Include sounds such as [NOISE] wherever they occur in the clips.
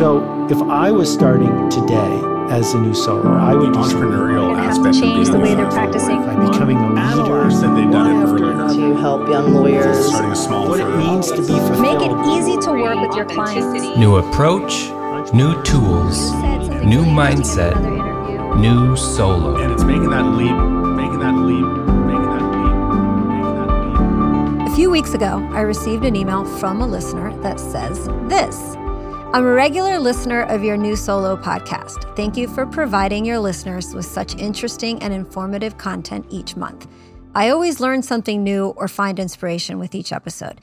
So if I was starting today as a new solo, I would the entrepreneurial aspect change of the being way a they're practicing. by becoming a leader. Analysts they've done it earlier. to help young lawyers. Starting a small What it firm. means to be fulfilled. Make it easy to work with your clients. New approach, new tools, new mindset, new solo. And it's making that leap, making that leap, making that leap, making that leap. A few weeks ago, I received an email from a listener that says this I'm a regular listener of your new solo podcast. Thank you for providing your listeners with such interesting and informative content each month. I always learn something new or find inspiration with each episode.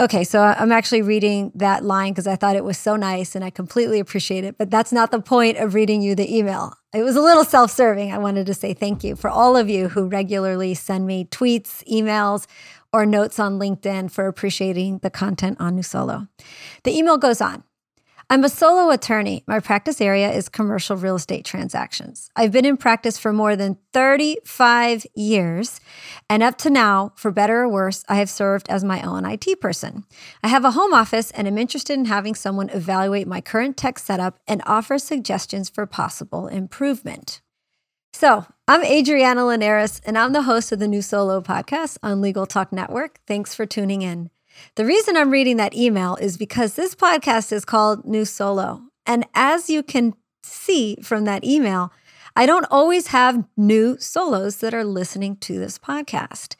Okay, so I'm actually reading that line because I thought it was so nice and I completely appreciate it, but that's not the point of reading you the email. It was a little self serving. I wanted to say thank you for all of you who regularly send me tweets, emails, or notes on LinkedIn for appreciating the content on New Solo. The email goes on. I'm a solo attorney. My practice area is commercial real estate transactions. I've been in practice for more than 35 years, and up to now, for better or worse, I have served as my own IT person. I have a home office and I'm interested in having someone evaluate my current tech setup and offer suggestions for possible improvement. So, I'm Adriana Linares, and I'm the host of the New Solo podcast on Legal Talk Network. Thanks for tuning in. The reason I'm reading that email is because this podcast is called New Solo. And as you can see from that email, I don't always have new solos that are listening to this podcast.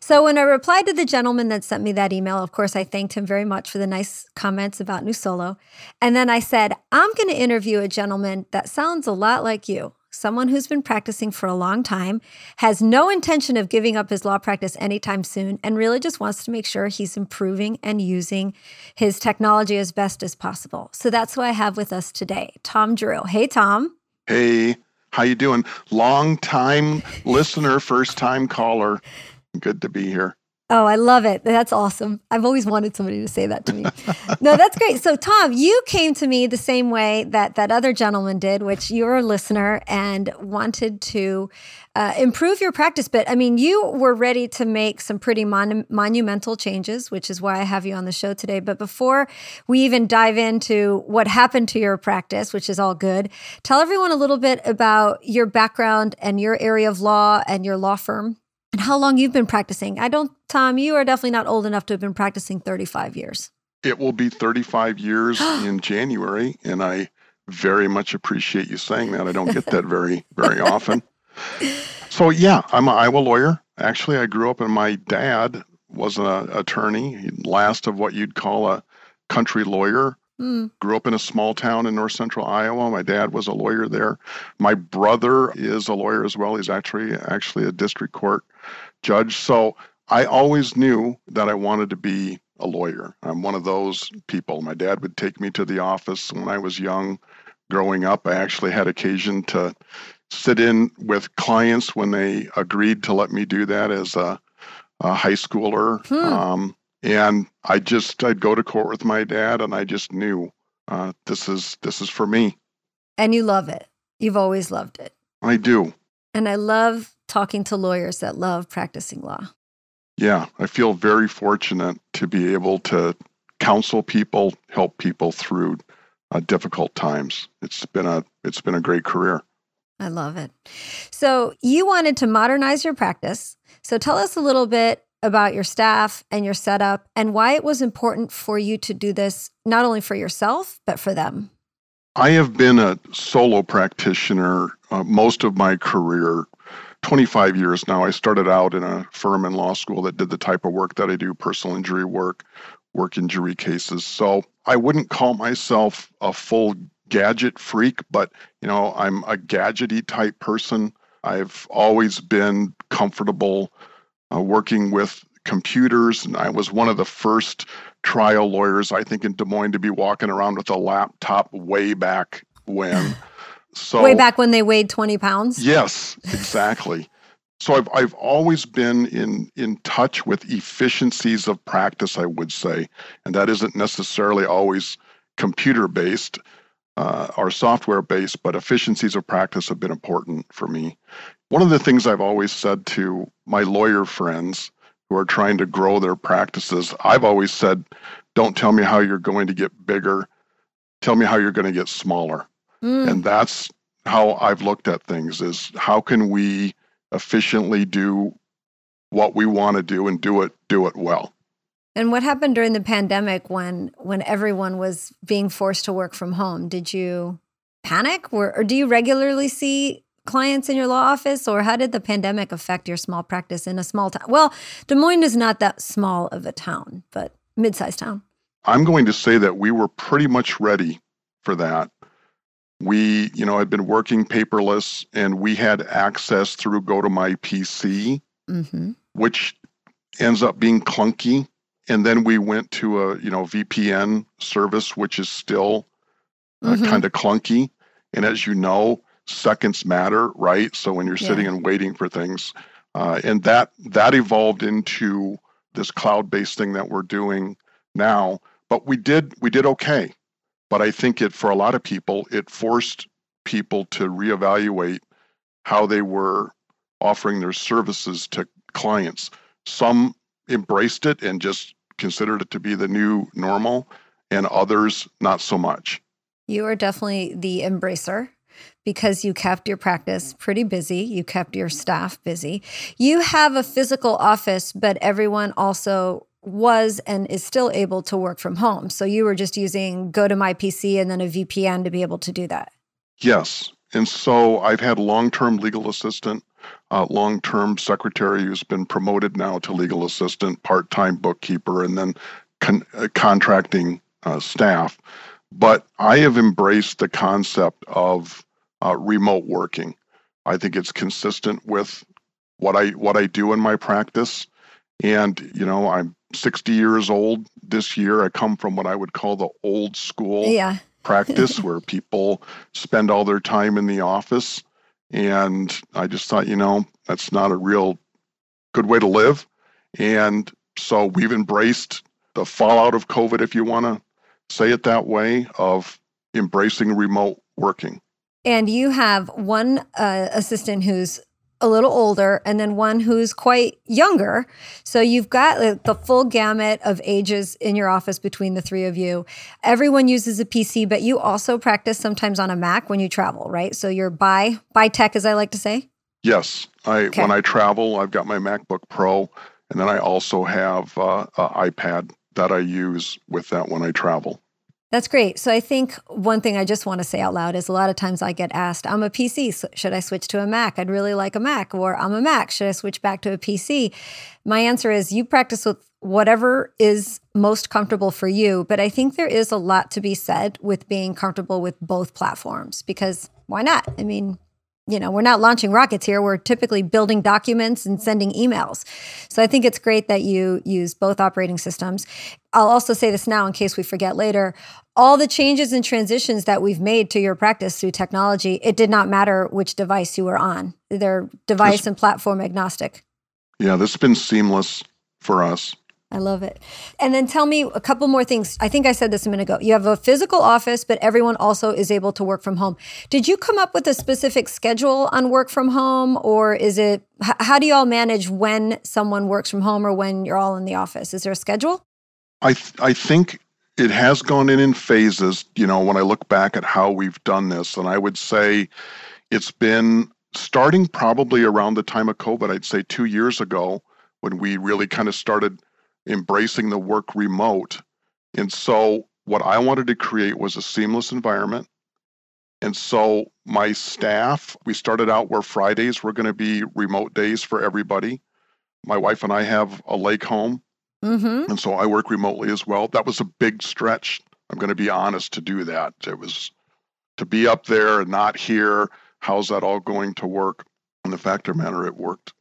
So when I replied to the gentleman that sent me that email, of course, I thanked him very much for the nice comments about New Solo. And then I said, I'm going to interview a gentleman that sounds a lot like you someone who's been practicing for a long time, has no intention of giving up his law practice anytime soon, and really just wants to make sure he's improving and using his technology as best as possible. So that's who I have with us today, Tom Drew. Hey, Tom. Hey, how you doing? Long time [LAUGHS] listener, first time caller. Good to be here. Oh, I love it. That's awesome. I've always wanted somebody to say that to me. no, that's great. So, Tom, you came to me the same way that that other gentleman did, which you're a listener and wanted to uh, improve your practice. But I mean, you were ready to make some pretty mon- monumental changes, which is why I have you on the show today. But before we even dive into what happened to your practice, which is all good, tell everyone a little bit about your background and your area of law and your law firm and how long you've been practicing. I don't, Tom, you are definitely not old enough to have been practicing 35 years. It will be 35 years [GASPS] in January, and I very much appreciate you saying that. I don't get that very, very often. [LAUGHS] So, yeah, I'm an Iowa lawyer. Actually, I grew up, and my dad was an attorney, last of what you'd call a country lawyer. Hmm. Grew up in a small town in north central Iowa. My dad was a lawyer there. My brother is a lawyer as well. He's actually actually a district court judge. So I always knew that I wanted to be a lawyer. I'm one of those people. My dad would take me to the office when I was young. Growing up, I actually had occasion to sit in with clients when they agreed to let me do that as a, a high schooler. Hmm. Um, and I just I'd go to court with my dad, and I just knew uh, this is this is for me. And you love it. You've always loved it. I do. And I love talking to lawyers that love practicing law. Yeah, I feel very fortunate to be able to counsel people, help people through uh, difficult times. It's been a it's been a great career. I love it. So, you wanted to modernize your practice. So, tell us a little bit about your staff and your setup and why it was important for you to do this, not only for yourself, but for them. I have been a solo practitioner uh, most of my career. 25 years now. I started out in a firm in law school that did the type of work that I do personal injury work, work in jury cases. So I wouldn't call myself a full gadget freak, but you know, I'm a gadgety type person. I've always been comfortable uh, working with computers, and I was one of the first trial lawyers, I think, in Des Moines to be walking around with a laptop way back when. [LAUGHS] So Way back when they weighed 20 pounds. Yes, exactly. so I've I've always been in in touch with efficiencies of practice, I would say, and that isn't necessarily always computer based uh, or software based, but efficiencies of practice have been important for me. One of the things I've always said to my lawyer friends who are trying to grow their practices, I've always said, "Don't tell me how you're going to get bigger. tell me how you're going to get smaller. Mm. And that's how I've looked at things is how can we efficiently do what we want to do and do it do it well. And what happened during the pandemic when when everyone was being forced to work from home? Did you panic or, or do you regularly see clients in your law office or how did the pandemic affect your small practice in a small town? Well, Des Moines is not that small of a town, but mid-sized town. I'm going to say that we were pretty much ready for that. We, you know, had been working paperless and we had access through GoToMyPC, Mhm. which ends up being clunky. And then we went to a, you know, VPN service, which is still uh, Mhm. kind of clunky. And as you know, seconds matter, right? So when you're Yeah. sitting and waiting for things, uh, and that that evolved into this cloud-based thing that we're doing now. But we did we did okay. But I think it for a lot of people, it forced people to reevaluate how they were offering their services to clients. Some embraced it and just considered it to be the new normal, and others not so much. You are definitely the embracer because you kept your practice pretty busy. You kept your staff busy. You have a physical office, but everyone also was and is still able to work from home. So you were just using GoToMyPC and then a VPN to be able to do that. Yes. And so I've had long term legal assistant, uh, long term secretary who's been promoted now to legal assistant, part time bookkeeper, and then con- uh, contracting uh, staff. But I have embraced the concept of uh, remote working. I think it's consistent with what I what I do in my practice. And you know, I'm 60 years old this year. I come from what I would call the old school Yeah. [LAUGHS] practice where people spend all their time in the office. And I just thought, you know, that's not a real good way to live. And so we've embraced the fallout of COVID, if you want to say it that way, of embracing remote working. And you have one uh, assistant who's a little older and then one who's quite younger. So you've got like, the full gamut of ages in your office between the three of you. Everyone uses a PC, but you also practice sometimes on a Mac when you travel, right? So you're by by tech, as I like to say. Yes, I Okay. when I travel, I've got my MacBook Pro, and then I also have uh, an iPad that I use with that when I travel. That's great. So I think one thing I just want to say out loud is a lot of times I get asked, I'm a PC, so should I switch to a Mac? I'd really like a Mac. Or I'm a Mac, should I switch back to a PC? My answer is you practice with whatever is most comfortable for you. But I think there is a lot to be said with being comfortable with both platforms because why not? I mean, you know, we're not launching rockets here. We're typically building documents and sending emails. So I think it's great that you use both operating systems. I'll also say this now in case we forget later. All the changes and transitions that we've made to your practice through technology, it did not matter which device you were on. They're device and platform agnostic. Yeah, this has been seamless for us. I love it. And then tell me a couple more things. I think I said this a minute ago. You have a physical office, but everyone also is able to work from home. Did you come up with a specific schedule on work from home, or is it how do you all manage when someone works from home or when you're all in the office? Is there a schedule? I th- I think it has gone in in phases. You know, when I look back at how we've done this, and I would say it's been starting probably around the time of COVID. I'd say two years ago when we really kind of started embracing the work remote. And so, what I wanted to create was a seamless environment. And so, my staff, we started out where Fridays were going to be remote days for everybody. My wife and I have a lake home. Mm-hmm. And so I work remotely as well. That was a big stretch. I'm going to be honest to do that. It was to be up there and not here. How's that all going to work? And the fact of the matter, it worked.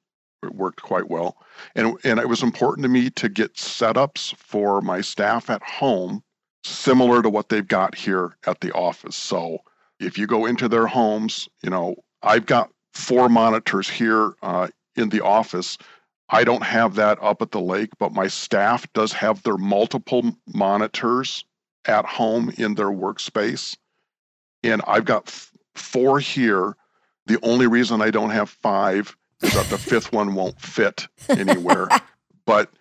It worked quite well. And, and it was important to me to get setups for my staff at home similar to what they've got here at the office. So if you go into their homes, you know, I've got four monitors here uh, in the office I don't have that up at the lake, but my staff does have their multiple monitors at home in their workspace. And I've got f- four here. The only reason I don't have five that the fifth one won't fit anywhere. [LAUGHS] But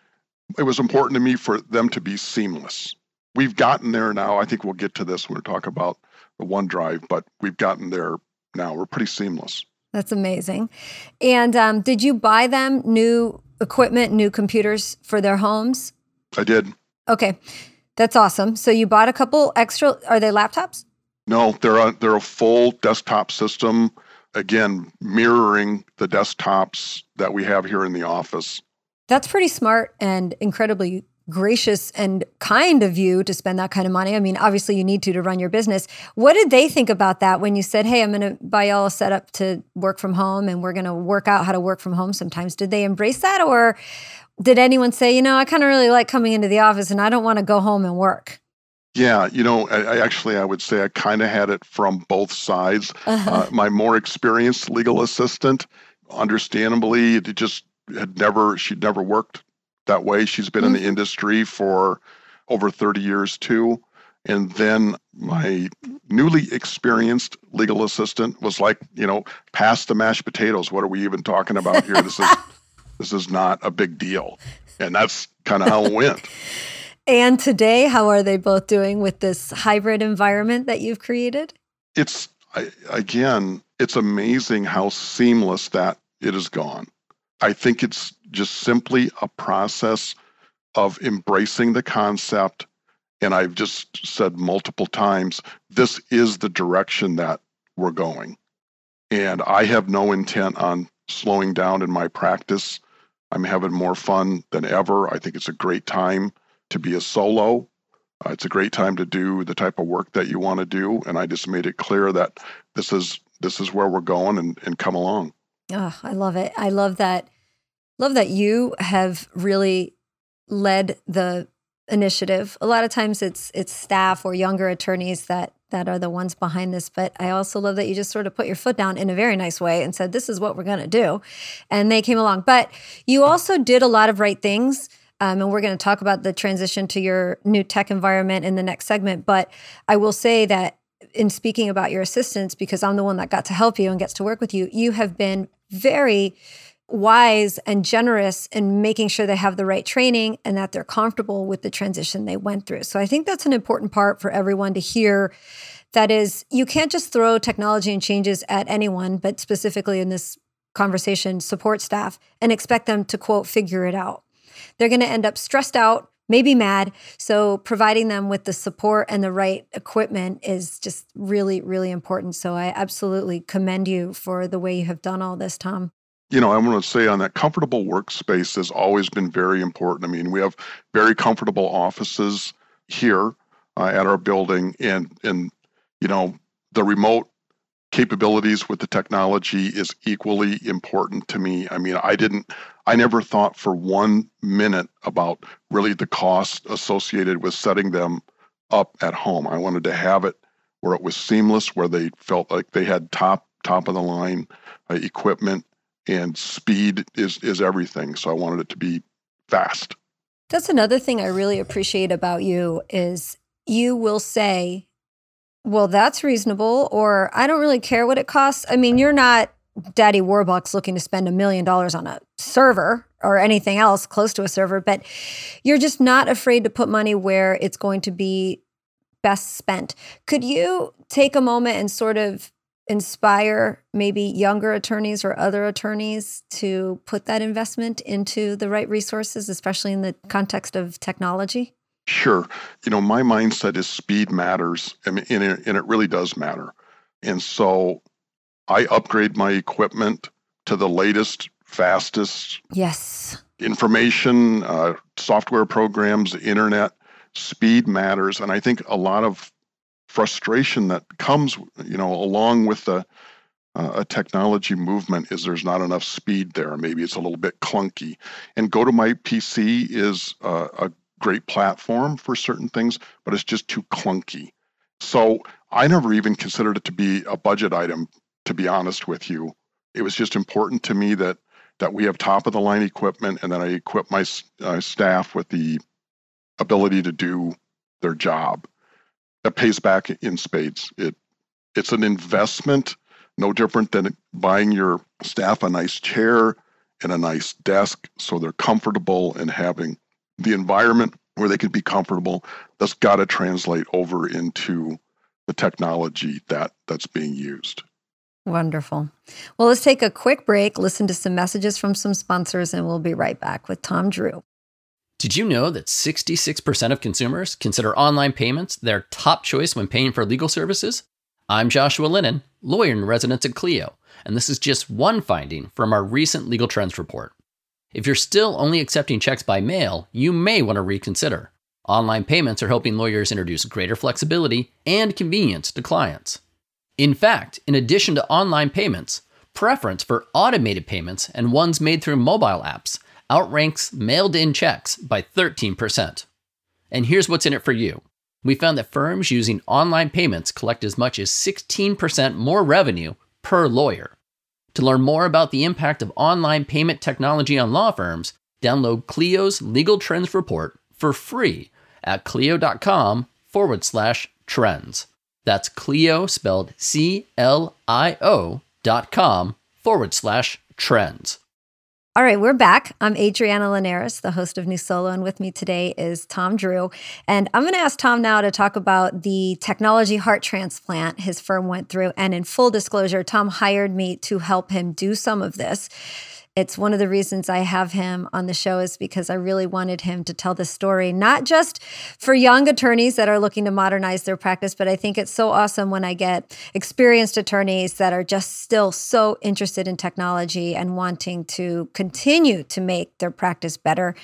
it was important to me for them to be seamless. we've gotten there now. I think we'll get to this when we talk about the OneDrive, but we've gotten there now. We're pretty seamless. That's amazing. And um, did you buy them new equipment, new computers for their homes? I did. Okay, that's awesome. So you bought a couple extra. Are they laptops? No, they're a, they're a full desktop system. Again, mirroring the desktops that we have here in the office. That's pretty smart and incredibly gracious and kind of you to spend that kind of money. I mean, obviously you need to to run your business. What did they think about that when you said, "Hey, I'm going to buy y'all a setup to work from home and we're going to work out how to work from home sometimes." Did they embrace that or did anyone say, "You know, I kind of really like coming into the office and I don't want to go home and work?" Yeah, you know, I, I actually I would say I kind of had it from both sides. Uh-huh. Uh, my more experienced legal assistant, understandably, it just had never she'd never worked that way. She's been mm-hmm. in the mm-hmm. industry for over 30 years too. And then my newly experienced legal assistant was like, you know, pass the mashed potatoes. What are we even talking about here? This is [LAUGHS] this is not a big deal. And that's kind of how it went. [LAUGHS] and today, how are they both doing with this hybrid environment that you've created? It's I, again, it's amazing how seamless that it has gone. I think it's just simply a process of embracing the concept. And I've just said multiple times this is the direction that we're going. And I have no intent on slowing down in my practice. I'm having more fun than ever. I think it's a great time to be a solo. Uh, it's a great time to do the type of work that you want to do. And I just made it clear that this is this is where we're going and, and come along. Oh, I love it. I love that. Love that you have really led the initiative. A lot of times it's it's staff or younger attorneys that that are the ones behind this, but I also love that you just sort of put your foot down in a very nice way and said this is what we're going to do. And they came along. But you also did a lot of right things. Um, and we're going to talk about the transition to your new tech environment in the next segment. But I will say that in speaking about your assistants, because I'm the one that got to help you and gets to work with you, you have been very wise and generous in making sure they have the right training and that they're comfortable with the transition they went through. So I think that's an important part for everyone to hear. That is, you can't just throw technology and changes at anyone, but specifically in this conversation, support staff, and expect them to quote, figure it out. They're going to end up stressed out, maybe mad. So, providing them with the support and the right equipment is just really, really important. So, I absolutely commend you for the way you have done all this, Tom. You know, I want to say on that comfortable workspace has always been very important. I mean, we have very comfortable offices here uh, at our building, and and you know, the remote capabilities with the technology is equally important to me. I mean, I didn't I never thought for one minute about really the cost associated with setting them up at home. I wanted to have it where it was seamless, where they felt like they had top top of the line uh, equipment, and speed is is everything. So I wanted it to be fast. That's another thing I really appreciate about you is you will say, "Well, that's reasonable," or "I don't really care what it costs." I mean, you're not Daddy Warbucks looking to spend a million dollars on a server or anything else close to a server, but you're just not afraid to put money where it's going to be best spent. Could you take a moment and sort of inspire maybe younger attorneys or other attorneys to put that investment into the right resources, especially in the context of technology? Sure. You know, my mindset is speed matters, and it, and it really does matter. And so I upgrade my equipment to the latest, fastest. Yes. Information, uh, software programs, internet, speed matters. And I think a lot of frustration that comes, you know, along with the uh, a technology movement is there's not enough speed there. Maybe it's a little bit clunky. And GoToMyPC is uh, a great platform for certain things, but it's just too clunky. So I never even considered it to be a budget item to be honest with you. It was just important to me that that we have top of the line equipment and that I equip my uh, staff with the ability to do their job. That pays back in spades. It it's an investment, no different than buying your staff a nice chair and a nice desk so they're comfortable and having the environment where they can be comfortable. That's got to translate over into the technology that that's being used. Wonderful. Well, let's take a quick break, listen to some messages from some sponsors, and we'll be right back with Tom Drew. Did you know that 66% of consumers consider online payments their top choice when paying for legal services? I'm Joshua Lenon, lawyer in residence at Clio, and this is just one finding from our recent legal trends report. If you're still only accepting checks by mail, you may want to reconsider. Online payments are helping lawyers introduce greater flexibility and convenience to clients. In fact, in addition to online payments, preference for automated payments and ones made through mobile apps outranks mailed in checks by 13%. And here's what's in it for you. We found that firms using online payments collect as much as 16% more revenue per lawyer. To learn more about the impact of online payment technology on law firms, download Clio's Legal Trends Report for free at clio.com forward slash trends. That's Clio spelled C L I O dot com forward slash trends. All right, we're back. I'm Adriana Linares, the host of New Solo, and with me today is Tom Drew. And I'm going to ask Tom now to talk about the technology heart transplant his firm went through. And in full disclosure, Tom hired me to help him do some of this it's one of the reasons I have him on the show is because I really wanted him to tell the story, not just for young attorneys that are looking to modernize their practice, but I think it's so awesome when I get experienced attorneys that are just still so interested in technology and wanting to continue to make their practice better.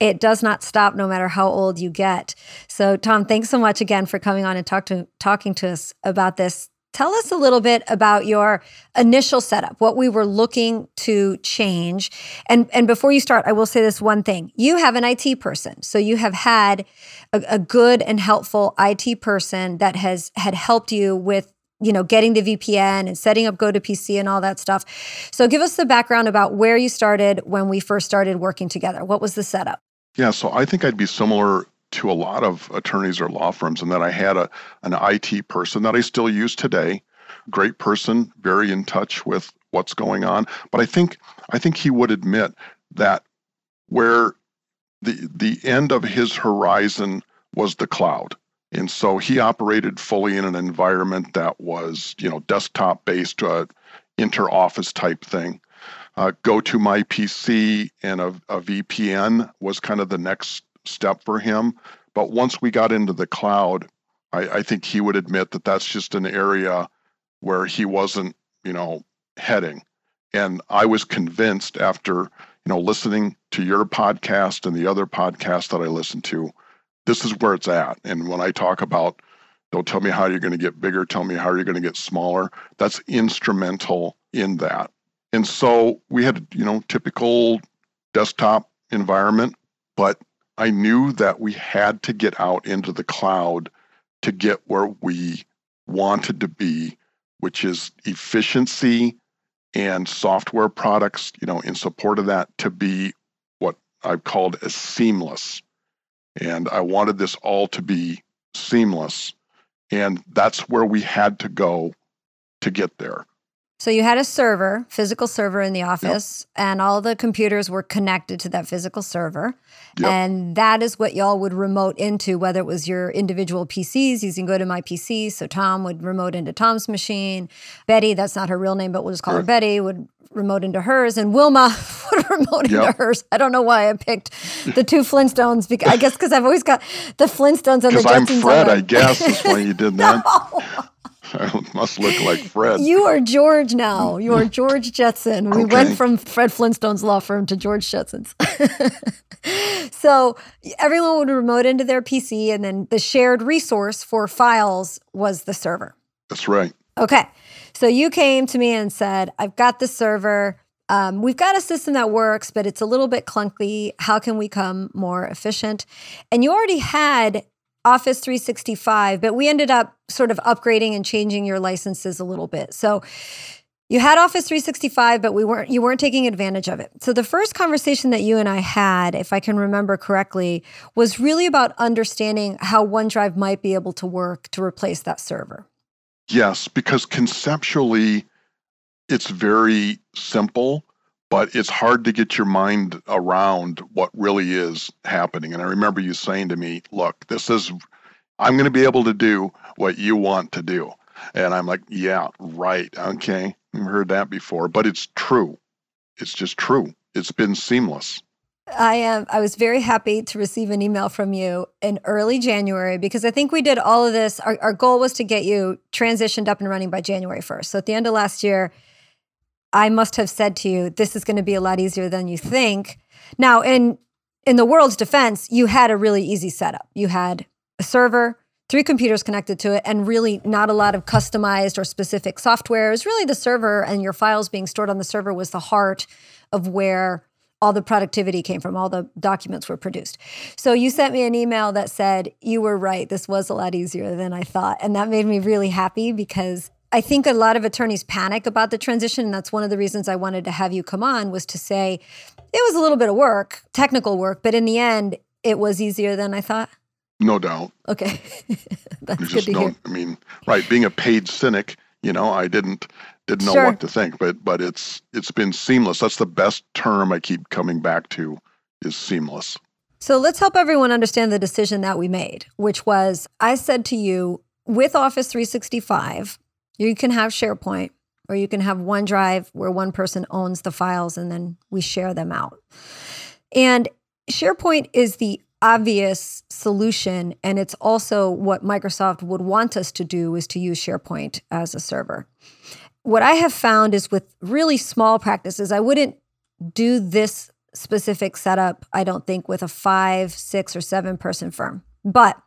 It does not stop no matter how old you get. So, Tom, thanks so much again for coming on and talk to, talking to us about this Tell us a little bit about your initial setup, what we were looking to change. And, and before you start, I will say this one thing. You have an IT person. So you have had a, a good and helpful IT person that has had helped you with you know getting the VPN and setting up GoToPC and all that stuff. So give us the background about where you started when we first started working together. What was the setup? Yeah, so I think I'd be similar to a lot of attorneys or law firms, and that I had a an IT person that I still use today. Great person, very in touch with what's going on. But I think I think he would admit that where the the end of his horizon was the cloud. And so he operated fully in an environment that was, you know, desktop based, uh, inter office type thing. Uh, GoToMyPC and a, a VPN was kind of the next step for him. But once we got into the cloud, I, I think he would admit that that's just an area where he wasn't, you know, heading. And I was convinced after, you know, listening to your podcast and the other podcast that I listened to, this is where it's at. And when I talk about, don't tell me how you're going to get bigger, tell me how you're going to get smaller, that's instrumental in that. And so we had, you know, typical desktop environment, but I knew that we had to get out into the cloud to get where we wanted to be, which is efficiency and software products, you know, in support of that to be what I've called as seamless. And I wanted this all to be seamless. And that's where we had to go to get there. So you had a server, physical server in the office, yep. and all the computers were connected to that physical server. Yep. And that is what y'all would remote into, whether it was your individual PCs using GoToMyPC. So Tom would remote into Tom's machine. Betty, that's not her real name, but we'll just call her Betty, would remote into hers, and Wilma [LAUGHS] would remote yep. into hers. I don't know why I picked the two Flintstones. Because I guess because I've always got the Flintstones and the [LAUGHS] Jetsons. I'm Fred, I guess. That's why you did [LAUGHS] that. no. I [LAUGHS] must look like Fred. You are George now. You are George Jetson. We okay. went from Fred Flintstone's law firm to George Jetson's. [LAUGHS] so everyone would remote into their PC, and then the shared resource for files was the server. That's right. Okay. So you came to me and said, I've got the server. Um, we've got a system that works, but it's a little bit clunky. How can we come more efficient? And you already had Office 365, but we ended up sort of upgrading and changing your licenses a little bit. So you had Office 365, but we weren't you weren't taking advantage of it. So the first conversation that you and I had, if I can remember correctly, was really about understanding how OneDrive might be able to work to replace that server. Yes, because conceptually it's very simple, but it's hard to get your mind around what really is happening. And I remember you saying to me, look, this is, I'm going to be able to do what you want to do. And I'm like, yeah, right. Okay. I've heard that before, but it's true. It's just true. It's been seamless. I am. I was very happy to receive an email from you in early January because I think we did all of this. Our, our goal was to get you transitioned up and running by January 1st. So at the end of last year, I must have said to you, this is going to be a lot easier than you think. Now, in in the world's defense, you had a really easy setup. You had a server, three computers connected to it, and really not a lot of customized or specific software. It was really the server and your files being stored on the server was the heart of where all the productivity came from, all the documents were produced. So you sent me an email that said, You were right. This was a lot easier than I thought. And that made me really happy because I think a lot of attorneys panic about the transition. And that's one of the reasons I wanted to have you come on was to say it was a little bit of work, technical work, but in the end, it was easier than I thought. No doubt. Okay. [LAUGHS] that's good to hear. I mean, right, being a paid cynic, you know, I didn't didn't know Sure. what to think, but but it's it's been seamless. That's the best term I keep coming back to is seamless. So let's help everyone understand the decision that we made, which was I said to you with Office 365, you can have SharePoint or you can have OneDrive where one person owns the files and then we share them out. And SharePoint is the obvious solution and it's also what Microsoft would want us to do is to use SharePoint as a server. What I have found is with really small practices, I wouldn't do this specific setup, I don't think, with a five, six, or seven person firm. But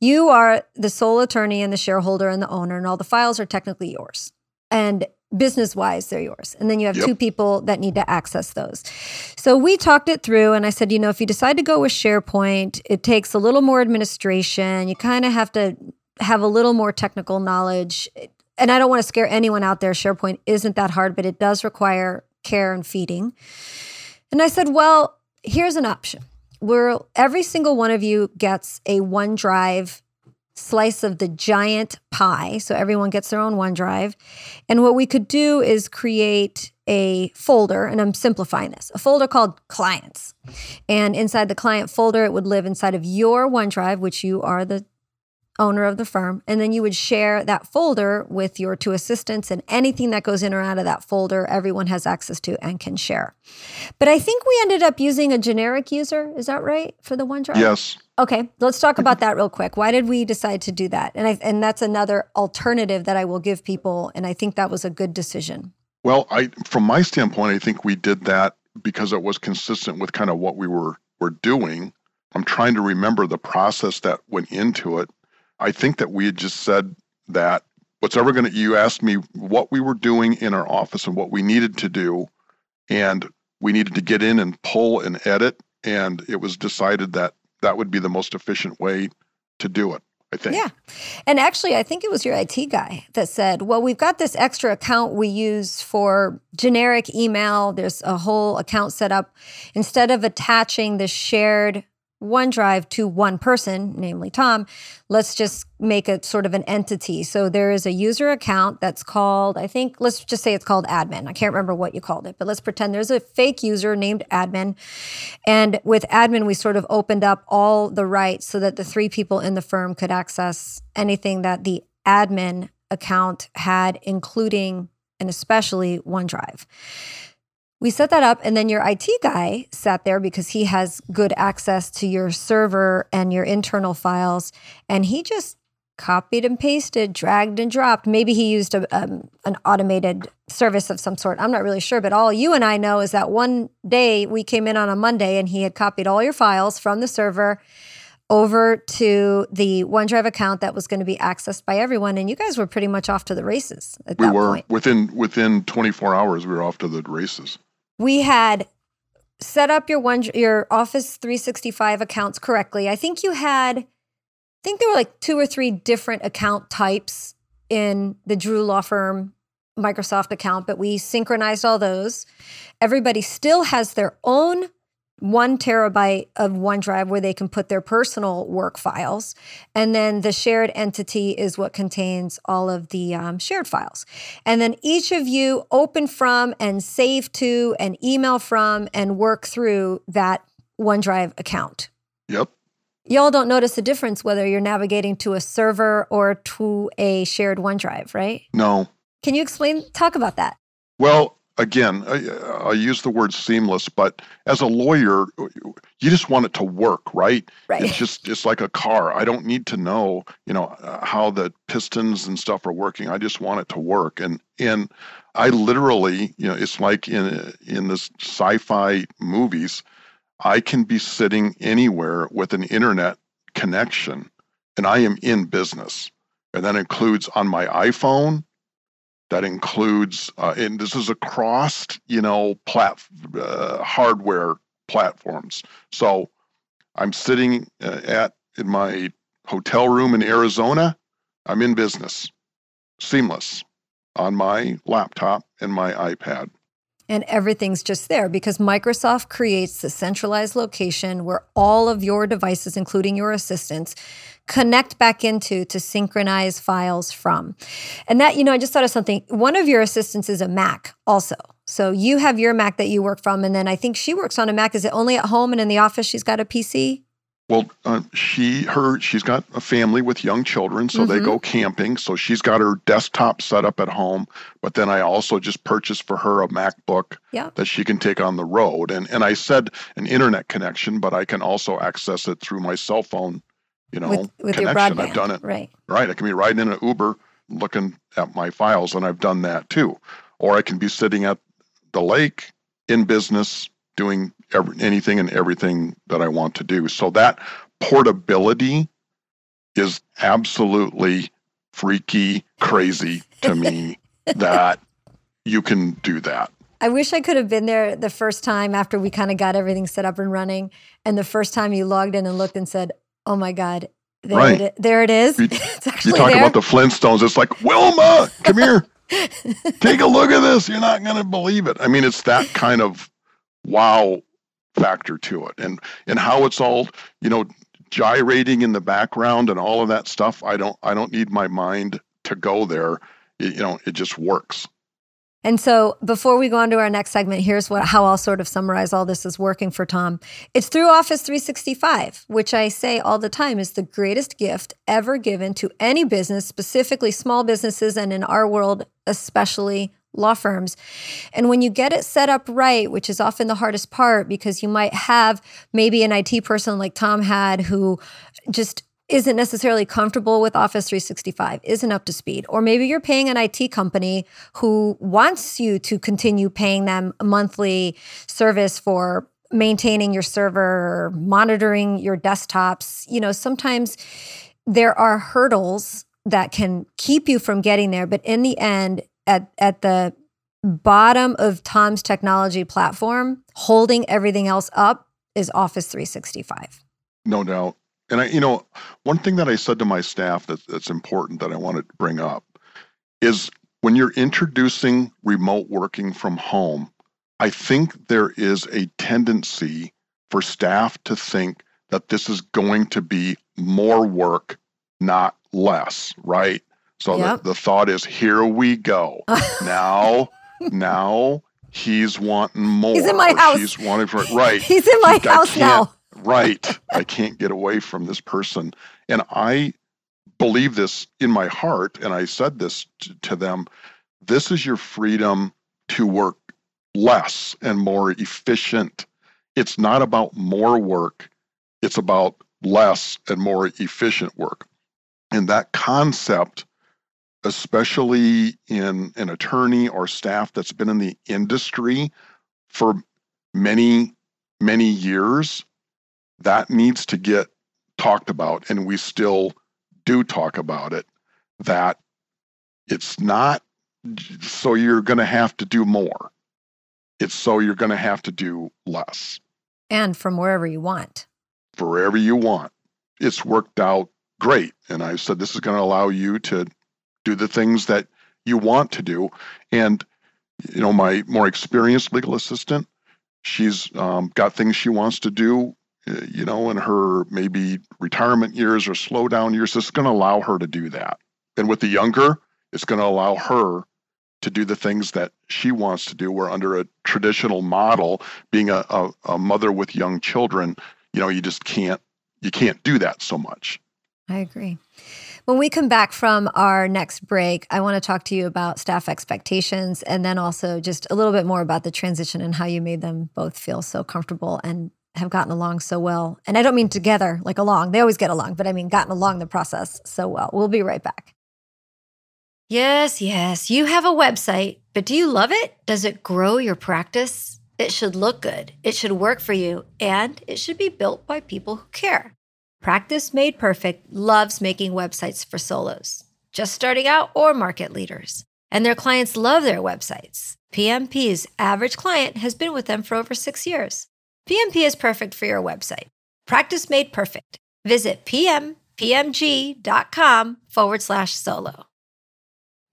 you are the sole attorney and the shareholder and the owner, and all the files are technically yours. And business wise, they're yours. And then you have Yep. two people that need to access those. So we talked it through, and I said, you know, if you decide to go with SharePoint, it takes a little more administration. You kind of have to have a little more technical knowledge. And I don't want to scare anyone out there. SharePoint isn't that hard, but it does require care and feeding. And I said, well, here's an option. Where every single one of you gets a OneDrive slice of the giant pie. So everyone gets their own OneDrive. And what we could do is create a folder, and I'm simplifying this, a folder called clients. And inside the client folder, it would live inside of your OneDrive, which you are the owner of the firm. And then you would share that folder with your two assistants, and anything that goes in or out of that folder, everyone has access to and can share. But I think we ended up using a generic user. Is that right for the OneDrive? Yes. Okay, let's talk about that real quick. Why did we decide to do that? And I, and that's another alternative that I will give people, and I think that was a good decision. Well, I from my standpoint, I think we did that because it was consistent with kind of what we were were doing. I'm trying to remember the process that went into it. I think that we had just said that what's ever going to you asked me what we were doing in our office and what we needed to do and we needed to get in and pull and edit and it was decided that that would be the most efficient way to do it. I think. Yeah. And actually, I think it was your IT guy that said, well, we've got this extra account we use for generic email. There's a whole account set up. Instead of attaching the shared OneDrive to one person, namely Tom, let's just make it sort of an entity. So there is a user account that's called, I think, let's just say it's called admin. I can't remember what you called it, but let's pretend there's a fake user named admin. And with admin, we sort of opened up all the rights so that the three people in the firm could access anything that the admin account had, including and especially OneDrive. We set that up, and then your IT guy sat there because he has good access to your server and your internal files, and he just copied and pasted, dragged and dropped. Maybe he used a, um, an automated service of some sort. I'm not really sure, but all you and I know is that one day we came in on a Monday and he had copied all your files from the server over to the OneDrive account that was going to be accessed by everyone, and you guys were pretty much off to the races at We that were point. within within 24 hours we were off to the races. We had set up your one your office 365 accounts correctly. I think you had i think there were like two or three different account types in the drew law firm microsoft account but we synchronized all those. Everybody still has their own one terabyte of OneDrive where they can put their personal work files. And then the shared entity is what contains all of the um, shared files. And then each of you open from and save to and email from and work through that OneDrive account. Yep. Y'all don't notice the difference whether you're navigating to a server or to a shared OneDrive, right? No. Can you explain, talk about that? Well, again, I, I use the word seamless, but as a lawyer, you just want it to work, right? Right. It's just it's like a car. I don't need to know, you know, how the pistons and stuff are working. I just want it to work. And and I literally, you know, it's like in in this sci-fi movies, I can be sitting anywhere with an internet connection, and I am in business. And that includes on my iPhone, that includes, uh, and this is across, you know, plat uh, hardware platforms. So I'm sitting uh, at in my hotel room in Arizona. I'm in business, seamless, on my laptop and my iPad. And everything's just there because Microsoft creates the centralized location where all of your devices, including your assistants, connect back into to synchronize files from. And that, you know, I just thought of something. One of your assistants is a Mac also. So you have your Mac that you work from. And then I think she works on a Mac. Is it only at home and in the office she's got a PC? Well, uh, she her she's got a family with young children, so they Mhm. go camping. So she's got her desktop set up at home. But then I also just purchased for her a MacBook Yeah. that she can take on the road. And and I said an internet connection, but I can also access it through my cell phone. You know, with with your connection. I've done it. Right. Right. I can be riding in an Uber looking at my files, and I've done that too. Or I can be sitting at the lake in business doing every, anything and everything that I want to do. So that portability is absolutely freaky crazy to me [LAUGHS] that you can do that. I wish I could have been there the first time after we kind of got everything set up and running. And the first time you logged in and looked and said, "Oh my God, there Right. it, there it is. You- [LAUGHS] You talk there." about the Flintstones, it's like, Wilma, come here. [LAUGHS] Take a look at this. You're not going to believe it. I mean, it's that kind of wow factor to it. And and how it's all, you know, gyrating in the background and all of that stuff. I don't I don't need my mind to go there. It- you know, it just works. And so before we go on to our next segment, here's what how I'll sort of summarize all this is working for Tom. It's through Office 365, which I say all the time is the greatest gift ever given to any business, specifically small businesses and in our world, especially law firms. And when you get it set up right, which is often the hardest part because you might have maybe an IT person like Tom had who just isn't necessarily comfortable with Office 365, isn't up to speed. Or maybe you're paying an IT company who wants you to continue paying them a monthly service for maintaining your server, monitoring your desktops. You know, sometimes there are hurdles that can keep you from getting there, but in the end, at at the bottom of Tom's technology platform, holding everything else up is Office 365. No doubt. And I, you know, one thing that I said to my staff that, that's important that I wanted to bring up is when you're introducing remote working from home, I think there is a tendency for staff to think that this is going to be more work, not less, right? So Yep. the, the thought is, here we go. [LAUGHS] now, now he's wanting more. He's in my house. He's wanting for right. He's in my I house now. Right. I can't get away from this person. And I believe this in my heart. And I said this to, them this is your freedom to work less and more efficient. It's not about more work, it's about less and more efficient work. And that concept, especially in an attorney or staff that's been in the industry for many, many years, that needs to get talked about. And we still do talk about it. That it's not so you're going to have to do more, it's so you're going to have to do less And from wherever you want. wherever you want. It's worked out great. And I said, this is going to allow you to do the things that you want to do. And, you know, my more experienced legal assistant, She's um, got things she wants to do, you know, in her maybe retirement years or slow down years. It's going to allow her to do that. And with the younger, it's going to allow her to do the things that she wants to do. Where under a traditional model, being a, a, a mother with young children, you know, you just can't you can't do that so much. I agree. When we come back from our next break, I want to talk to you about staff expectations and then also just a little bit more about the transition and how you made them both feel so comfortable and have gotten along so well. And I don't mean together, like along, they always get along, but I mean gotten along the process so well. We'll be right back. Yes, yes, you have a website, but do you love it? Does it grow your practice? It should look good, it should work for you, and it should be built by people who care. Practice Made Perfect loves making websites for solos, just starting out or market leaders. And their clients love their websites. PMP's average client has been with them for over six years. PMP is perfect for your website. Practice Made Perfect. Visit pmpmg.com forward slash solo.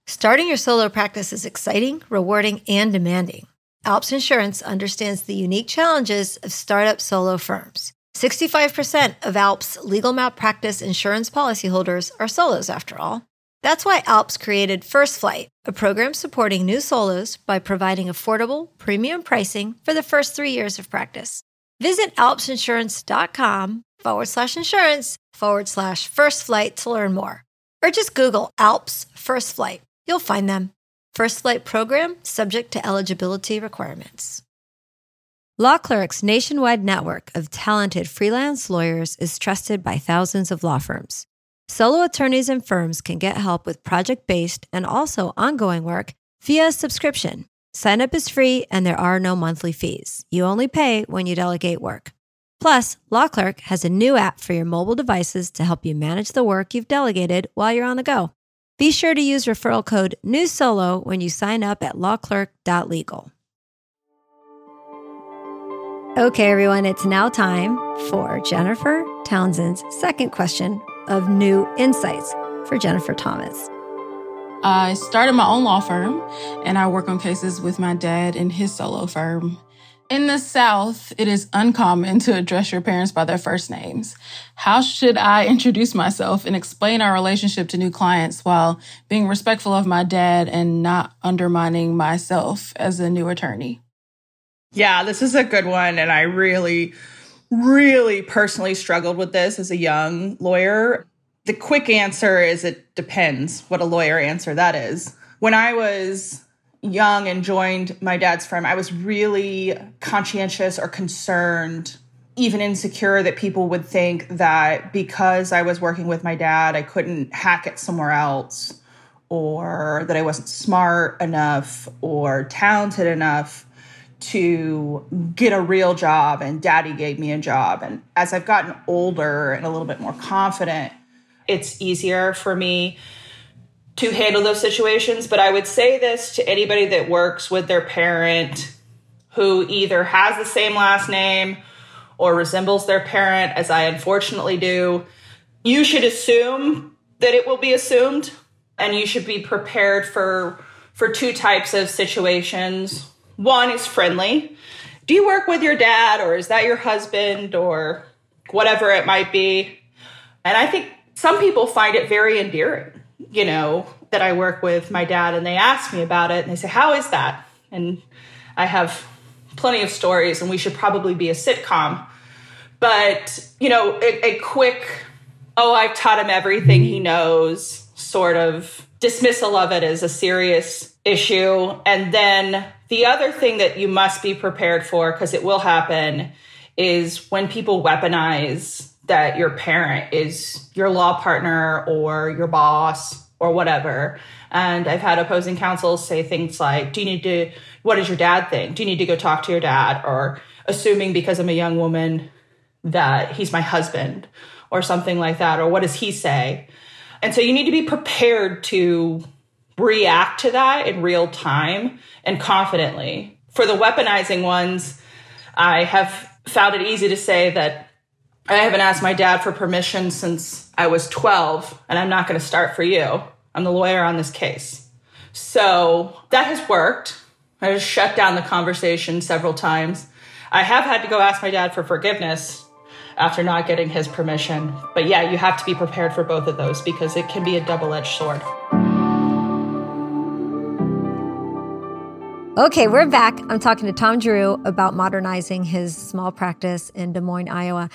Starting your solo practice is exciting, rewarding, and demanding. Alps Insurance understands the unique challenges of startup solo firms 65% of ALP's legal malpractice insurance policyholders are solos, after all. That's why ALPS created First Flight, a program supporting new solos by providing affordable, premium pricing for the first three years of practice. Visit alpsinsurance.com forward slash insurance forward slash first flight to learn more. Or just Google ALPS First Flight. You'll find them. First Flight program subject to eligibility requirements. Law Clerk's nationwide network of talented freelance lawyers is trusted by thousands of law firms. Solo attorneys and firms can get help with project based and also ongoing work via subscription. Sign up is free and there are no monthly fees. You only pay when you delegate work. Plus, Law Clerk has a new app for your mobile devices to help you manage the work you've delegated while you're on the go. Be sure to use referral code NEWSOLO when you sign up at lawclerk.legal. Okay, everyone, it's now time for Jennifer Townsend's second question of new insights for Jennifer Thomas. I started my own law firm and I work on cases with my dad and his solo firm. In the South, it is uncommon to address your parents by their first names. How should I introduce myself and explain our relationship to new clients while being respectful of my dad and not undermining myself as a new attorney? Yeah, this is a good one. And I really, really personally struggled with this as a young lawyer. The quick answer is it depends what a lawyer answer that is. When I was young and joined my dad's firm, I was really conscientious or concerned, even insecure that people would think that because I was working with my dad, I couldn't hack it somewhere else, or that I wasn't smart enough or talented enough to get a real job and daddy gave me a job. And as i've gotten older and a little bit more confident it's easier for me to handle those situations. But i would say this to anybody that works with their parent who either has the same last name or resembles their parent as i unfortunately do you should assume that it will be assumed and you should be prepared for for two types of situations one is friendly. Do you work with your dad or is that your husband or whatever it might be? And I think some people find it very endearing, you know, that I work with my dad and they ask me about it and they say, How is that? And I have plenty of stories and we should probably be a sitcom. But, you know, a, a quick, oh, I've taught him everything he knows sort of dismissal of it as a serious issue. And then the other thing that you must be prepared for, because it will happen, is when people weaponize that your parent is your law partner or your boss or whatever. And I've had opposing counsel say things like, Do you need to, what does your dad think? Do you need to go talk to your dad? Or assuming because I'm a young woman that he's my husband or something like that. Or what does he say? And so you need to be prepared to react to that in real time and confidently. For the weaponizing ones, I have found it easy to say that I haven't asked my dad for permission since I was 12, and I'm not going to start for you. I'm the lawyer on this case. So that has worked. I just shut down the conversation several times. I have had to go ask my dad for forgiveness after not getting his permission. But yeah, you have to be prepared for both of those because it can be a double edged sword. Okay, we're back. I'm talking to Tom Drew about modernizing his small practice in Des Moines, Iowa.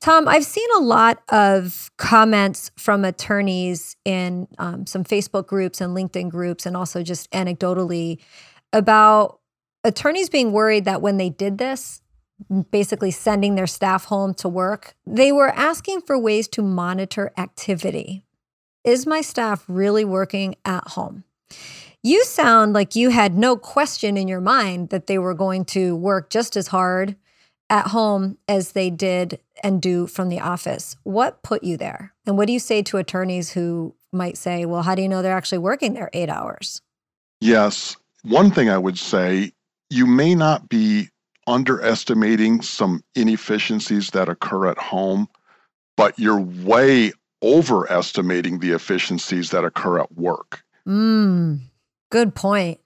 Tom, I've seen a lot of comments from attorneys in um, some Facebook groups and LinkedIn groups, and also just anecdotally about attorneys being worried that when they did this, basically sending their staff home to work, they were asking for ways to monitor activity. Is my staff really working at home? You sound like you had no question in your mind that they were going to work just as hard at home as they did and do from the office. What put you there? And what do you say to attorneys who might say, well, how do you know they're actually working their eight hours? Yes. One thing I would say you may not be underestimating some inefficiencies that occur at home, but you're way overestimating the efficiencies that occur at work. Mm, good point.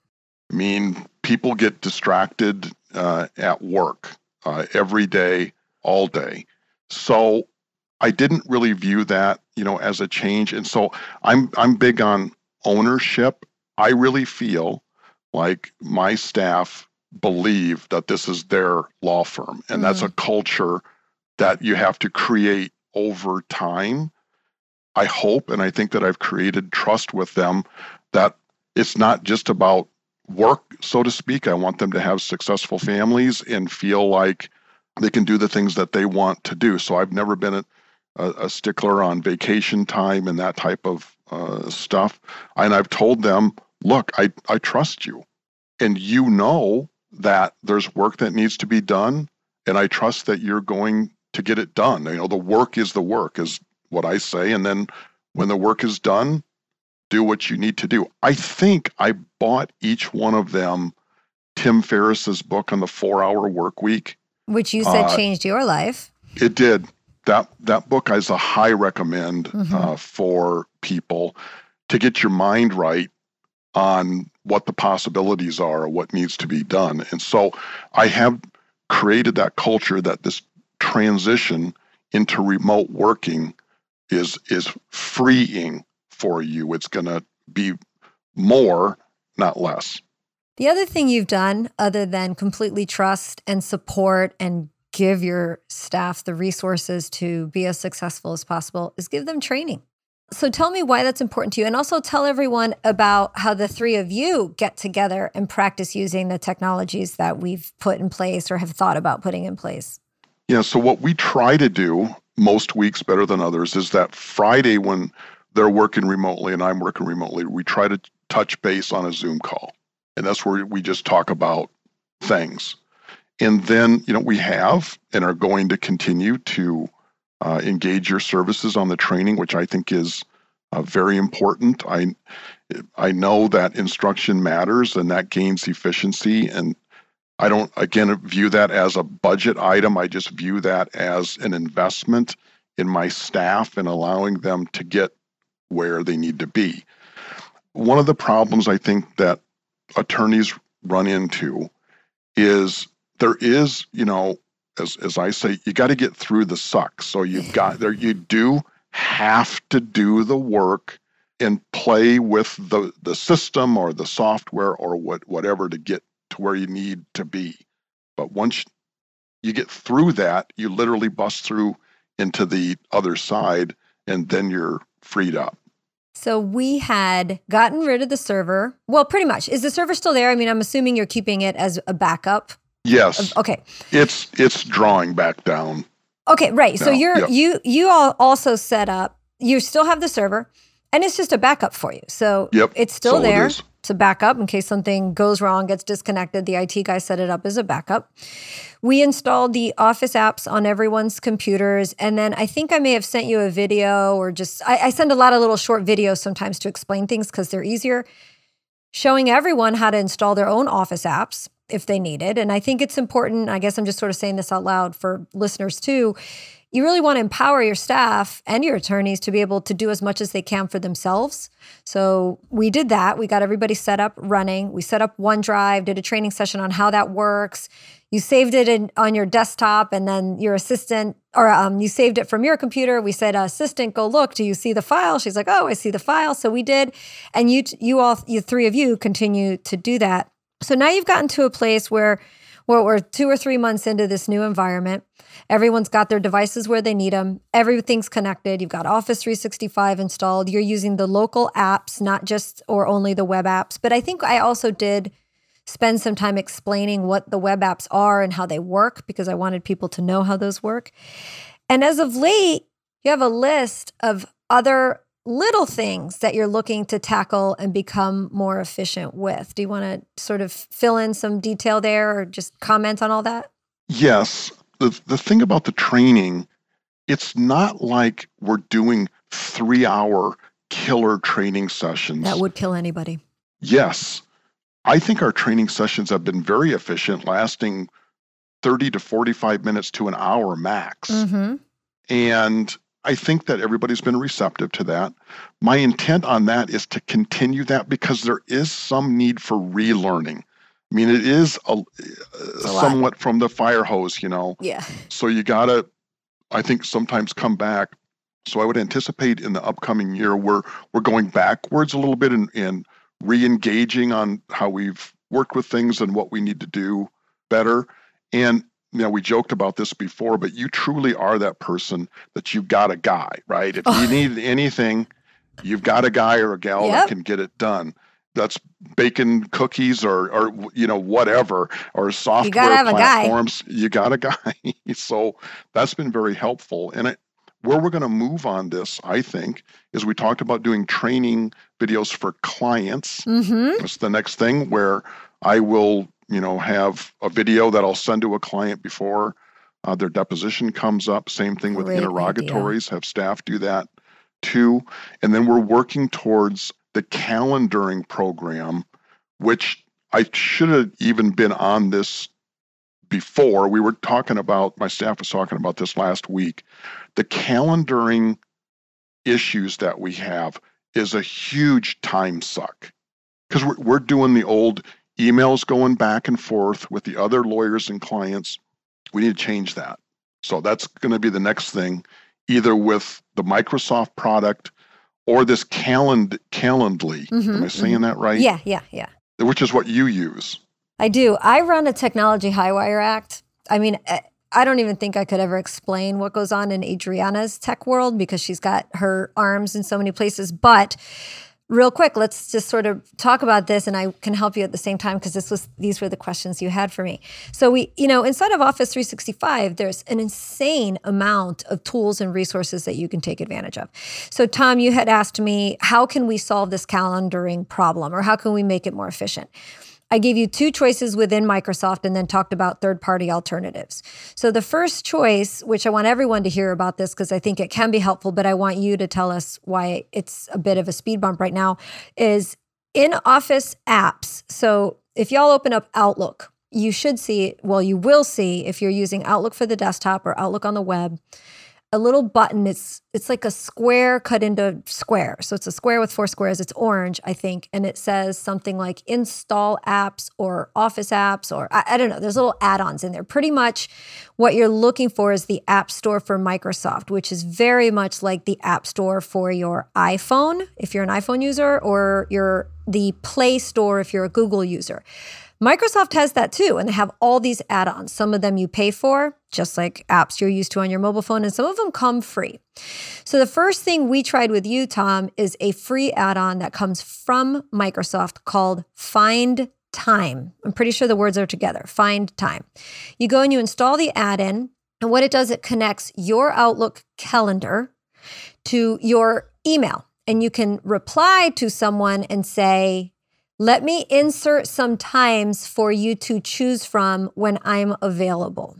I mean, people get distracted uh, at work uh, every day, all day. So I didn't really view that, you know, as a change. And so I'm I'm big on ownership. I really feel like my staff believe that this is their law firm and mm. that's a culture that you have to create over time. I hope and I think that I've created trust with them that it's not just about work, so to speak. I want them to have successful families and feel like they can do the things that they want to do. So I've never been a, a, stickler on vacation time and that type of uh, stuff. And I've told them, look, I, I trust you. And you know that there's work that needs to be done. And I trust that you're going to get it done. You know, the work is the work, is what I say. And then when the work is done, do what you need to do. I think I bought each one of them Tim Ferriss's book on the four hour work week. Which you said uh, changed your life. It did. That that book is a high recommend mm-hmm. uh, for people to get your mind right on what the possibilities are, what needs to be done. And so I have created that culture that this transition into remote working is is freeing for you. It's going to be more, not less. The other thing you've done, other than completely trust and support and give your staff the resources to be as successful as possible, is give them training. So tell me why that's important to you. And also tell everyone about how the three of you get together and practice using the technologies that we've put in place or have thought about putting in place. Yeah. So, what we try to do most weeks better than others is that Friday, when they're working remotely and I'm working remotely, we try to touch base on a Zoom call. And that's where we just talk about things. And then, you know, we have and are going to continue to uh, engage your services on the training, which I think is uh, very important. I I know that instruction matters and that gains efficiency. And I don't again view that as a budget item. I just view that as an investment in my staff and allowing them to get where they need to be. One of the problems I think that attorneys run into is there is, you know, as as I say, you got to get through the suck. So you've got there you do have to do the work and play with the the system or the software or what whatever to get to where you need to be. But once you get through that, you literally bust through into the other side and then you're freed up. So we had gotten rid of the server. Well, pretty much. Is the server still there? I mean, I'm assuming you're keeping it as a backup. Yes. Okay. It's it's drawing back down. Okay, right. Now. So you're yep. you you all also set up. You still have the server, and it's just a backup for you. So yep. it's still so there. It to back up in case something goes wrong, gets disconnected. The IT guy set it up as a backup. We installed the Office apps on everyone's computers. And then I think I may have sent you a video or just, I, I send a lot of little short videos sometimes to explain things because they're easier, showing everyone how to install their own Office apps if they need it. And I think it's important, I guess I'm just sort of saying this out loud for listeners too you really want to empower your staff and your attorneys to be able to do as much as they can for themselves. So we did that. We got everybody set up running. We set up OneDrive, did a training session on how that works. You saved it in, on your desktop, and then your assistant, or um, you saved it from your computer. We said, "Assistant, go look. Do you see the file?" She's like, "Oh, I see the file." So we did, and you, you all, you three of you, continue to do that. So now you've gotten to a place where where we're two or three months into this new environment. Everyone's got their devices where they need them. Everything's connected. You've got Office 365 installed. You're using the local apps, not just or only the web apps. But I think I also did spend some time explaining what the web apps are and how they work because I wanted people to know how those work. And as of late, you have a list of other little things that you're looking to tackle and become more efficient with. Do you want to sort of fill in some detail there or just comment on all that? Yes. The, the thing about the training, it's not like we're doing three hour killer training sessions. That would kill anybody. Yes. I think our training sessions have been very efficient, lasting 30 to 45 minutes to an hour max. Mm-hmm. And I think that everybody's been receptive to that. My intent on that is to continue that because there is some need for relearning. I mean, it is a, uh, a somewhat lot. from the fire hose, you know. Yeah. So you gotta, I think, sometimes come back. So I would anticipate in the upcoming year we're we're going backwards a little bit and in re-engaging on how we've worked with things and what we need to do better. And you know, we joked about this before, but you truly are that person that you've got a guy, right? If you [LAUGHS] need anything, you've got a guy or a gal yep. that can get it done. That's baking cookies or, or you know, whatever, or software you platforms. [LAUGHS] You got a guy. [LAUGHS] so that's been very helpful. And it, where we're going to move on this, I think, is we talked about doing training videos for clients. Mm-hmm. That's the next thing where I will you know, have a video that I'll send to a client before uh, their deposition comes up. Same thing with Great interrogatories, idea. have staff do that too. And then we're working towards the calendaring program, which I should have even been on this before. We were talking about, my staff was talking about this last week. The calendaring issues that we have is a huge time suck because we're, we're doing the old emails going back and forth with the other lawyers and clients. We need to change that. So that's going to be the next thing, either with the Microsoft product or this calend Calendly. Mhm, Am I saying mhm. that right? Yeah, yeah, yeah. Which is what you use. I do. I run a technology high wire act. I mean, eh, I don't even think I could ever explain what goes on in Adriana's tech world because she's got her arms in so many places. But real quick, let's just sort of talk about this and I can help you at the same time because this was these were the questions you had for me. So we, you know, inside of Office 365, there's an insane amount of tools and resources that you can take advantage of. So Tom, you had asked me, how can we solve this calendaring problem or how can we make it more efficient? I gave you two choices within Microsoft and then talked about third party alternatives. So, the first choice, which I want everyone to hear about this because I think it can be helpful, but I want you to tell us why it's a bit of a speed bump right now, is in Office apps. So, if y'all open up Outlook, you should see, well, you will see if you're using Outlook for the desktop or Outlook on the web, a little button. It's it's like a square cut into square. So it's a square with four squares. It's orange, I think, and it says something like install apps or office apps or I, I don't know. There's little add-ons in there. Pretty much what you're looking for is the App Store for Microsoft, which is very much like the App Store for your iPhone if you're an iPhone user or your the Play Store if you're a Google user. Microsoft has that too, and they have all these add ons. Some of them you pay for, just like apps you're used to on your mobile phone, and some of them come free. So, the first thing we tried with you, Tom, is a free add on that comes from Microsoft called Find Time. I'm pretty sure the words are together Find Time. You go and you install the add in, and what it does, it connects your Outlook calendar to your email. And you can reply to someone and say, let me insert some times for you to choose from when I'm available.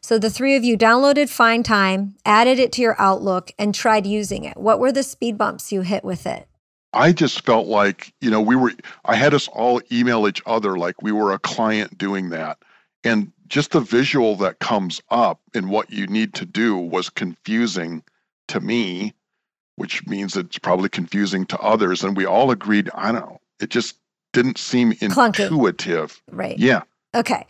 So the three of you downloaded Find Time, added it to your Outlook, and tried using it. What were the speed bumps you hit with it? I just felt like, you know, we were, I had us all email each other like we were a client doing that. And just the visual that comes up and what you need to do was confusing to me, which means it's probably confusing to others. And we all agreed, I don't know, it just didn't seem Clunky. intuitive. Right. Yeah. Okay.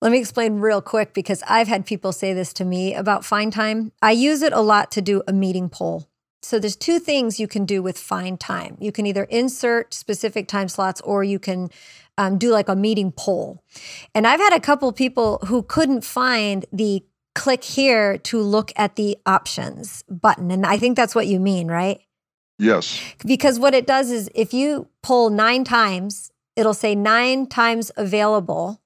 Let me explain real quick because I've had people say this to me about Find Time. I use it a lot to do a meeting poll. So there's two things you can do with Find Time. You can either insert specific time slots or you can um, do like a meeting poll. And I've had a couple people who couldn't find the click here to look at the options button. And I think that's what you mean, right? Yes. Because what it does is if you pull nine times, it'll say nine times available,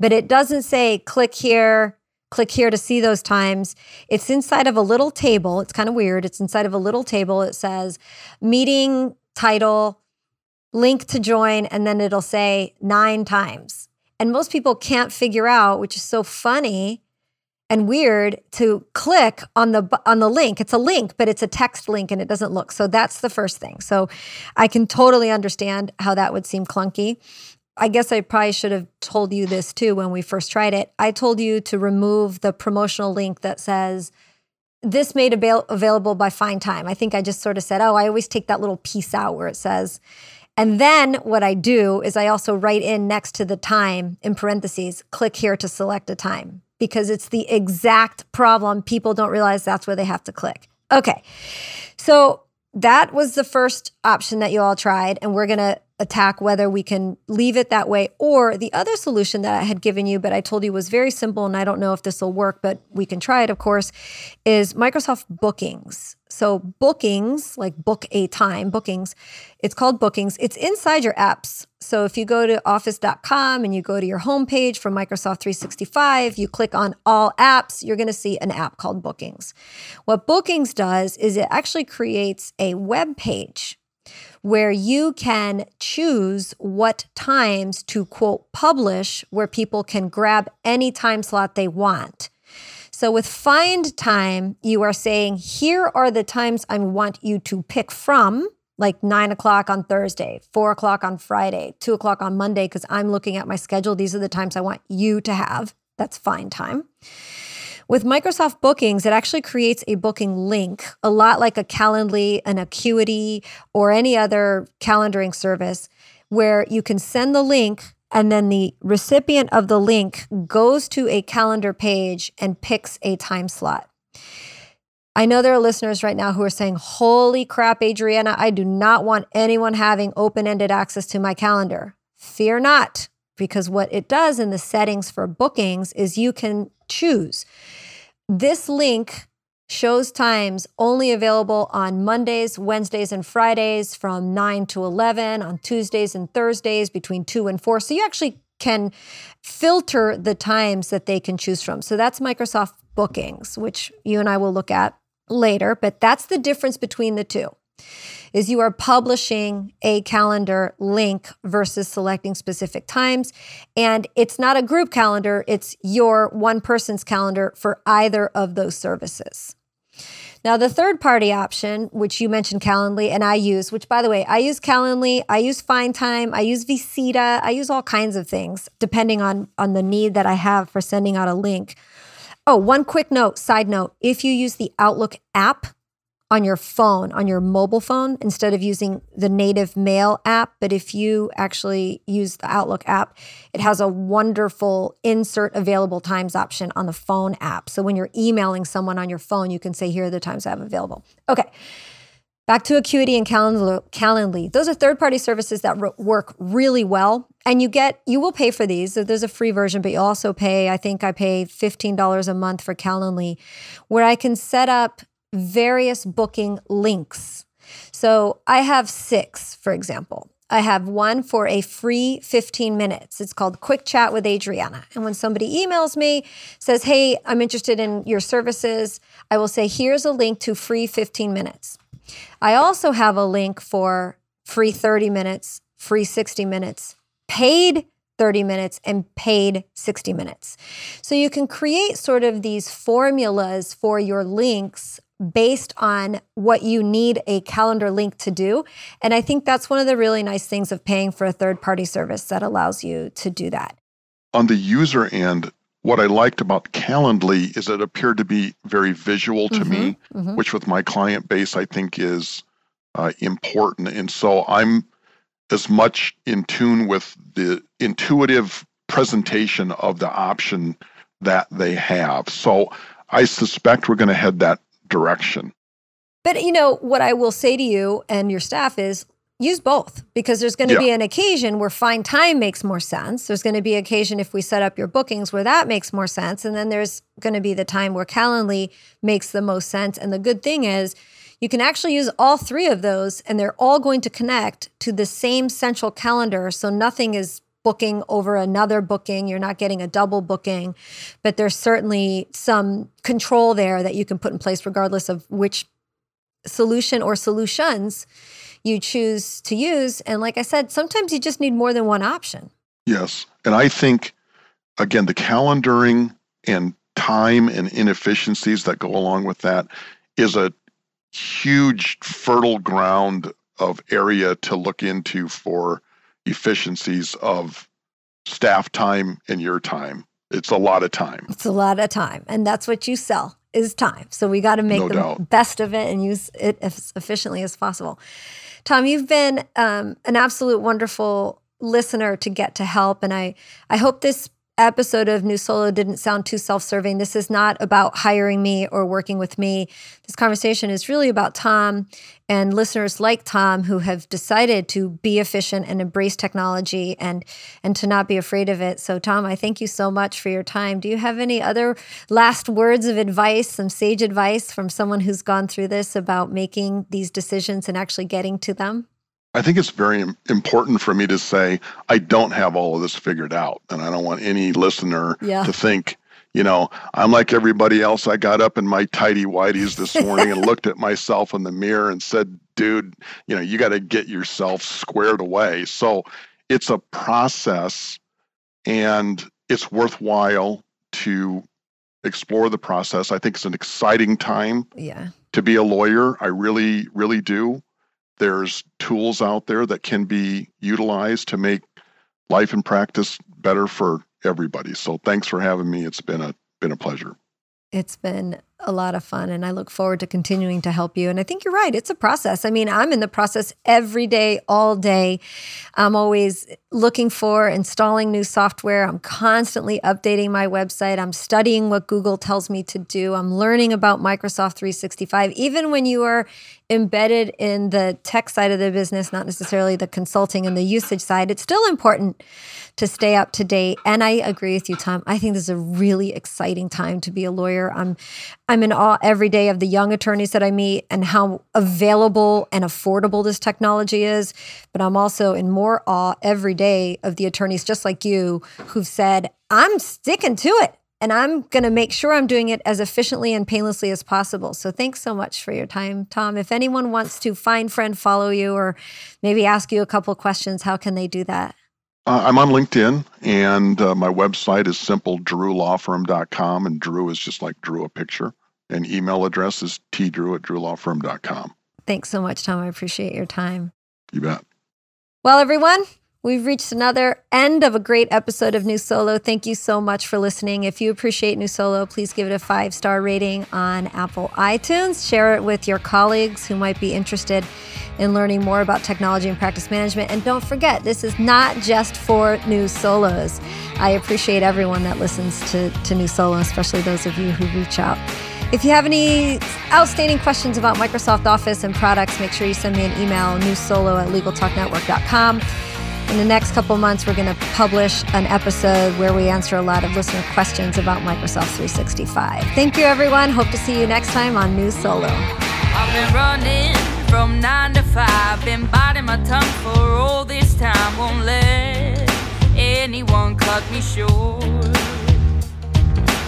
but it doesn't say click here, click here to see those times. It's inside of a little table. It's kind of weird. It's inside of a little table. It says meeting title, link to join, and then it'll say nine times. And most people can't figure out, which is so funny and weird to click on the on the link. It's a link, but it's a text link and it doesn't look. So that's the first thing. So I can totally understand how that would seem clunky. I guess I probably should have told you this too when we first tried it. I told you to remove the promotional link that says this made avail- available by Find Time. I think I just sort of said, "Oh, I always take that little piece out where it says." And then what I do is I also write in next to the time in parentheses, click here to select a time because it's the exact problem. People don't realize that's where they have to click. Okay. So that was the first option that you all tried. And we're going to attack whether we can leave it that way or the other solution that I had given you, but I told you was very simple. And I don't know if this will work, but we can try it, of course, is Microsoft Bookings. So, bookings, like book a time, bookings, it's called bookings. It's inside your apps. So, if you go to office.com and you go to your homepage for Microsoft 365, you click on all apps, you're going to see an app called Bookings. What Bookings does is it actually creates a web page where you can choose what times to quote publish, where people can grab any time slot they want. So with find time, you are saying, here are the times I want you to pick from, like nine o'clock on Thursday, four o'clock on Friday, two o'clock on Monday, because I'm looking at my schedule. These are the times I want you to have. That's find time. With Microsoft Bookings, it actually creates a booking link, a lot like a Calendly, an Acuity, or any other calendaring service, where you can send the link and then the recipient of the link goes to a calendar page and picks a time slot. I know there are listeners right now who are saying, Holy crap, Adriana, I do not want anyone having open ended access to my calendar. Fear not, because what it does in the settings for bookings is you can choose. This link shows times only available on Mondays, Wednesdays, and Fridays from 9 to 11, on Tuesdays and Thursdays between 2 and 4. So you actually can filter the times that they can choose from. So that's Microsoft Bookings, which you and I will look at later, but that's the difference between the two. Is you are publishing a calendar link versus selecting specific times. And it's not a group calendar, it's your one person's calendar for either of those services. Now, the third party option, which you mentioned Calendly and I use, which by the way, I use Calendly, I use Find Time, I use Visita, I use all kinds of things depending on, on the need that I have for sending out a link. Oh, one quick note, side note if you use the Outlook app, on your phone, on your mobile phone, instead of using the native mail app. But if you actually use the Outlook app, it has a wonderful insert available times option on the phone app. So when you're emailing someone on your phone, you can say, here are the times I have available. Okay. Back to Acuity and Calendly. Those are third-party services that work really well, and you get you will pay for these. So there's a free version, but you also pay. I think I pay fifteen dollars a month for Calendly, where I can set up various booking links. So I have six, for example. I have one for a free 15 minutes. It's called Quick Chat with Adriana. And when somebody emails me, says, Hey, I'm interested in your services, I will say, Here's a link to free 15 minutes. I also have a link for free 30 minutes, free 60 minutes, paid 30 minutes, and paid 60 minutes. So you can create sort of these formulas for your links based on what you need a calendar link to do. And I think that's one of the really nice things of paying for a third party service that allows you to do that. on the user end, what I liked about Calendly is it appeared to be very visual to me, Mhm. which with my client base I think is uh, important. And so I'm as much in tune with the intuitive presentation of the option that they have. So I suspect we're going to head that direction. But you know what I will say to you and your staff is use both because there's going to Yeah. be an occasion where find time makes more sense. There's going to be occasion if we set up your bookings where that makes more sense, and then there's going to be the time where Calendly makes the most sense. And the good thing is. You can actually use all three of those, and they're all going to connect to the same central calendar. So nothing is booking over another booking. You're not getting a double booking, but there's certainly some control there that you can put in place, regardless of which solution or solutions you choose to use. And like I said, sometimes you just need more than one option. Yes. And I think, again, the calendaring and time and inefficiencies that go along with that is a huge fertile ground of area to look into for efficiencies of staff time and your time. It's a lot of time. It's a lot of time, and that's what you sell is time. So we got to make No the doubt. best of it and use it as efficiently as possible. Tom, you've been um, an absolute wonderful listener to get to help, and I I hope this episode of New Solo didn't sound too self-serving. This is not about hiring me or working with me. This conversation is really about Tom and listeners like Tom who have decided to be efficient and embrace technology and and to not be afraid of it. So Tom, I thank you so much for your time. Do you have any other last words of advice, some sage advice from someone who's gone through this about making these decisions and actually getting to them? I think it's very important for me to say I don't have all of this figured out, and I don't want any listener Yeah. to think, you know, I'm like everybody else. I got up in my tidy whities this [LAUGHS] morning and looked at myself in the mirror and said, "Dude, you know, you got to get yourself squared away." So it's a process, and it's worthwhile to explore the process. I think it's an exciting time Yeah. to be a lawyer. I really, really do. There's tools out there that can be utilized to make life and practice better for everybody. So thanks for having me. It's been a been a pleasure. It's been a lot of fun and I look forward to continuing to help you. And I think you're right. It's a process. I mean, I'm in the process every day, all day. I'm always looking for installing new software. I'm constantly updating my website. I'm studying what Google tells me to do. I'm learning about Microsoft 365. Even when you are embedded in the tech side of the business, not necessarily the consulting and the usage side, it's still important to stay up to date. And I agree with you, Tom. I think this is a really exciting time to be a lawyer. I'm I'm in awe every day of the young attorneys that I meet and how available and affordable this technology is. But I'm also in more awe every day of the attorneys just like you who've said, I'm sticking to it. And I'm going to make sure I'm doing it as efficiently and painlessly as possible. So thanks so much for your time, Tom. If anyone wants to find, friend, follow you, or maybe ask you a couple questions, how can they do that? Uh, I'm on LinkedIn, and uh, my website is simple, simpledrewlawfirm.com, and Drew is just like Drew a picture. And email address is tdrew at drewlawfirm.com. Thanks so much, Tom. I appreciate your time. You bet. Well, everyone, we've reached another end of a great episode of New Solo. Thank you so much for listening. If you appreciate New Solo, please give it a five star rating on Apple iTunes. Share it with your colleagues who might be interested in learning more about technology and practice management. And don't forget, this is not just for new solos. I appreciate everyone that listens to, to New Solo, especially those of you who reach out. If you have any outstanding questions about Microsoft Office and products, make sure you send me an email, newsolo at legaltalknetwork.com. In the next couple months, we're going to publish an episode where we answer a lot of listener questions about Microsoft 365. Thank you, everyone. Hope to see you next time on New Solo. I've been running from nine to five, been biting my tongue for all this time. Won't let anyone cut me short.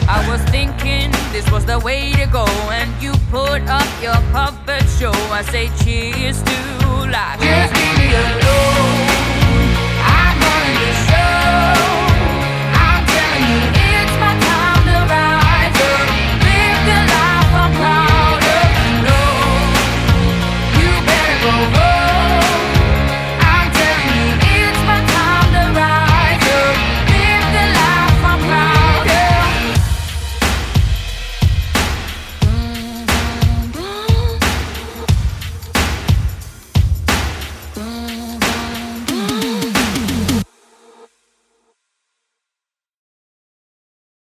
I was thinking this was the way to go, and you put up your puppet show. I say cheers to life. Just leave me alone.